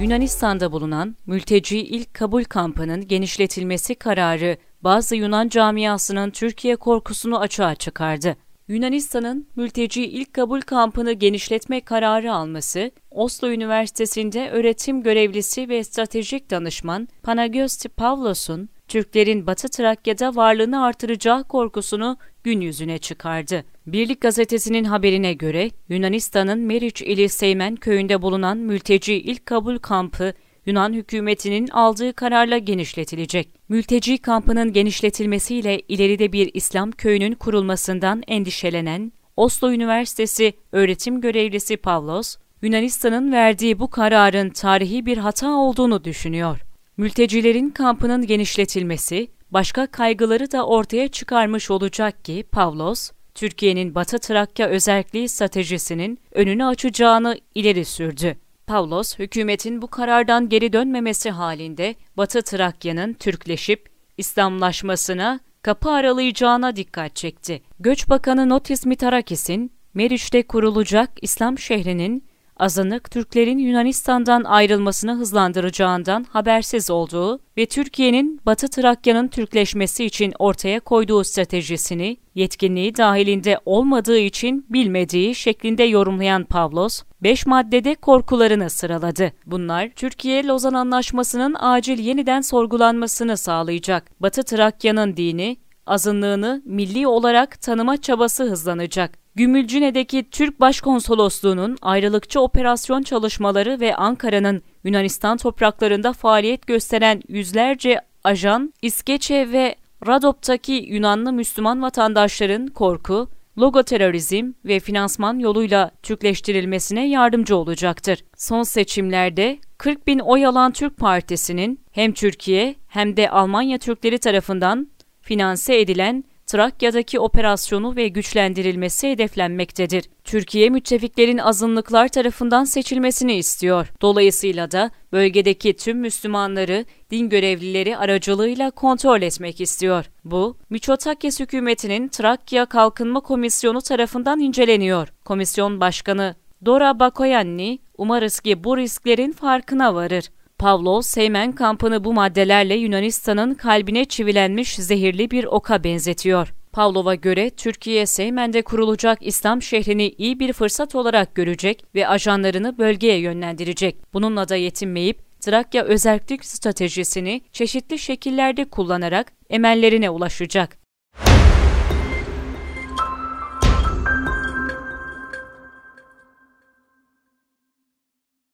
Yunanistan'da bulunan mülteci ilk kabul kampının genişletilmesi kararı bazı Yunan camiasının Türkiye korkusunu açığa çıkardı. Yunanistan'ın mülteci ilk kabul kampını genişletme kararı alması, Oslo Üniversitesi'nde öğretim görevlisi ve stratejik danışman Panagiosti Pavlos'un Türklerin Batı Trakya'da varlığını artıracağı korkusunu gün yüzüne çıkardı. Birlik gazetesinin haberine göre Yunanistan'ın Meriç ili Seymen köyünde bulunan mülteci ilk kabul kampı Yunan hükümetinin aldığı kararla genişletilecek. Mülteci kampının genişletilmesiyle ileride bir İslam köyünün kurulmasından endişelenen Oslo Üniversitesi öğretim görevlisi Pavlos, Yunanistan'ın verdiği bu kararın tarihi bir hata olduğunu düşünüyor. Mültecilerin kampının genişletilmesi, başka kaygıları da ortaya çıkarmış olacak ki Pavlos, Türkiye'nin Batı Trakya özelliği stratejisinin önünü açacağını ileri sürdü. Pavlos, hükümetin bu karardan geri dönmemesi halinde Batı Trakya'nın Türkleşip İslamlaşmasına kapı aralayacağına dikkat çekti. Göç Bakanı Notis Mitarakis'in Meriç'te kurulacak İslam şehrinin azınlık Türklerin Yunanistan'dan ayrılmasını hızlandıracağından habersiz olduğu ve Türkiye'nin Batı Trakya'nın Türkleşmesi için ortaya koyduğu stratejisini yetkinliği dahilinde olmadığı için bilmediği şeklinde yorumlayan Pavlos, beş maddede korkularını sıraladı. Bunlar, Türkiye-Lozan Anlaşması'nın acil yeniden sorgulanmasını sağlayacak. Batı Trakya'nın dini, azınlığını milli olarak tanıma çabası hızlanacak. Gümülcine'deki Türk Başkonsolosluğu'nun ayrılıkçı operasyon çalışmaları ve Ankara'nın Yunanistan topraklarında faaliyet gösteren yüzlerce ajan, İskeçe ve Radop'taki Yunanlı Müslüman vatandaşların korku, logoterörizm ve finansman yoluyla Türkleştirilmesine yardımcı olacaktır. Son seçimlerde 40 bin oy alan Türk Partisi'nin hem Türkiye hem de Almanya Türkleri tarafından finanse edilen Trakya'daki operasyonu ve güçlendirilmesi hedeflenmektedir. Türkiye müttefiklerin azınlıklar tarafından seçilmesini istiyor. Dolayısıyla da bölgedeki tüm Müslümanları din görevlileri aracılığıyla kontrol etmek istiyor. Bu, Miçotakis hükümetinin Trakya Kalkınma Komisyonu tarafından inceleniyor. Komisyon Başkanı Dora Bakoyanni, umarız ki bu risklerin farkına varır. Pavlov, Seymen kampını bu maddelerle Yunanistan'ın kalbine çivilenmiş zehirli bir oka benzetiyor. Pavlov'a göre Türkiye Seymen'de kurulacak İslam şehrini iyi bir fırsat olarak görecek ve ajanlarını bölgeye yönlendirecek. Bununla da yetinmeyip Trakya özellik stratejisini çeşitli şekillerde kullanarak emellerine ulaşacak.